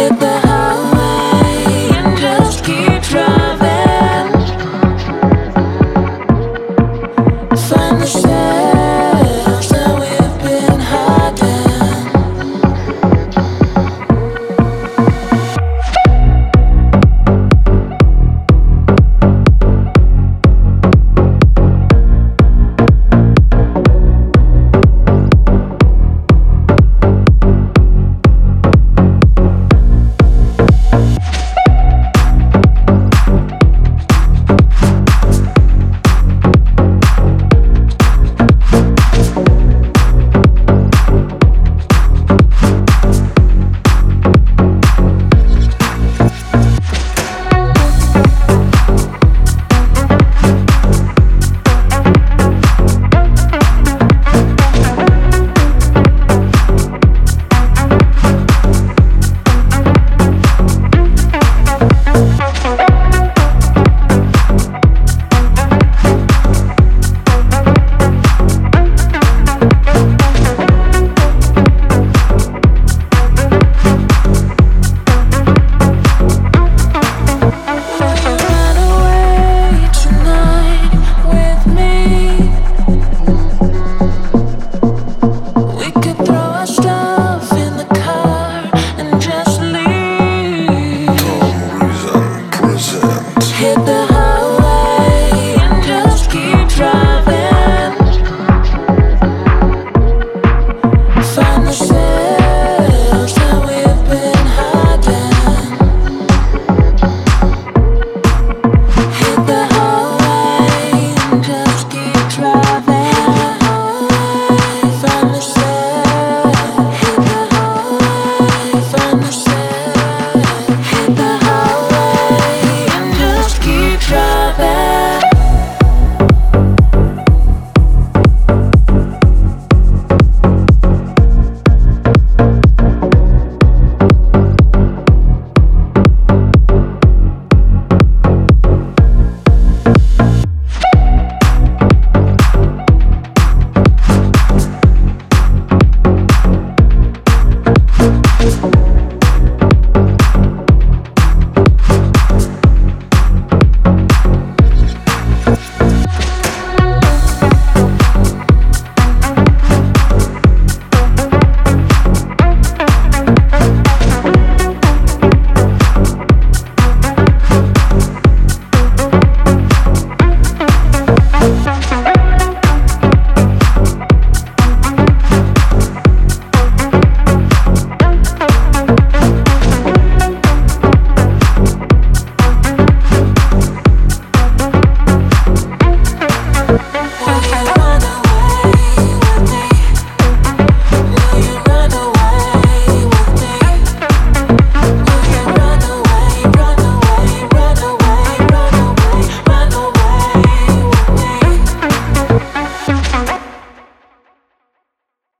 hit the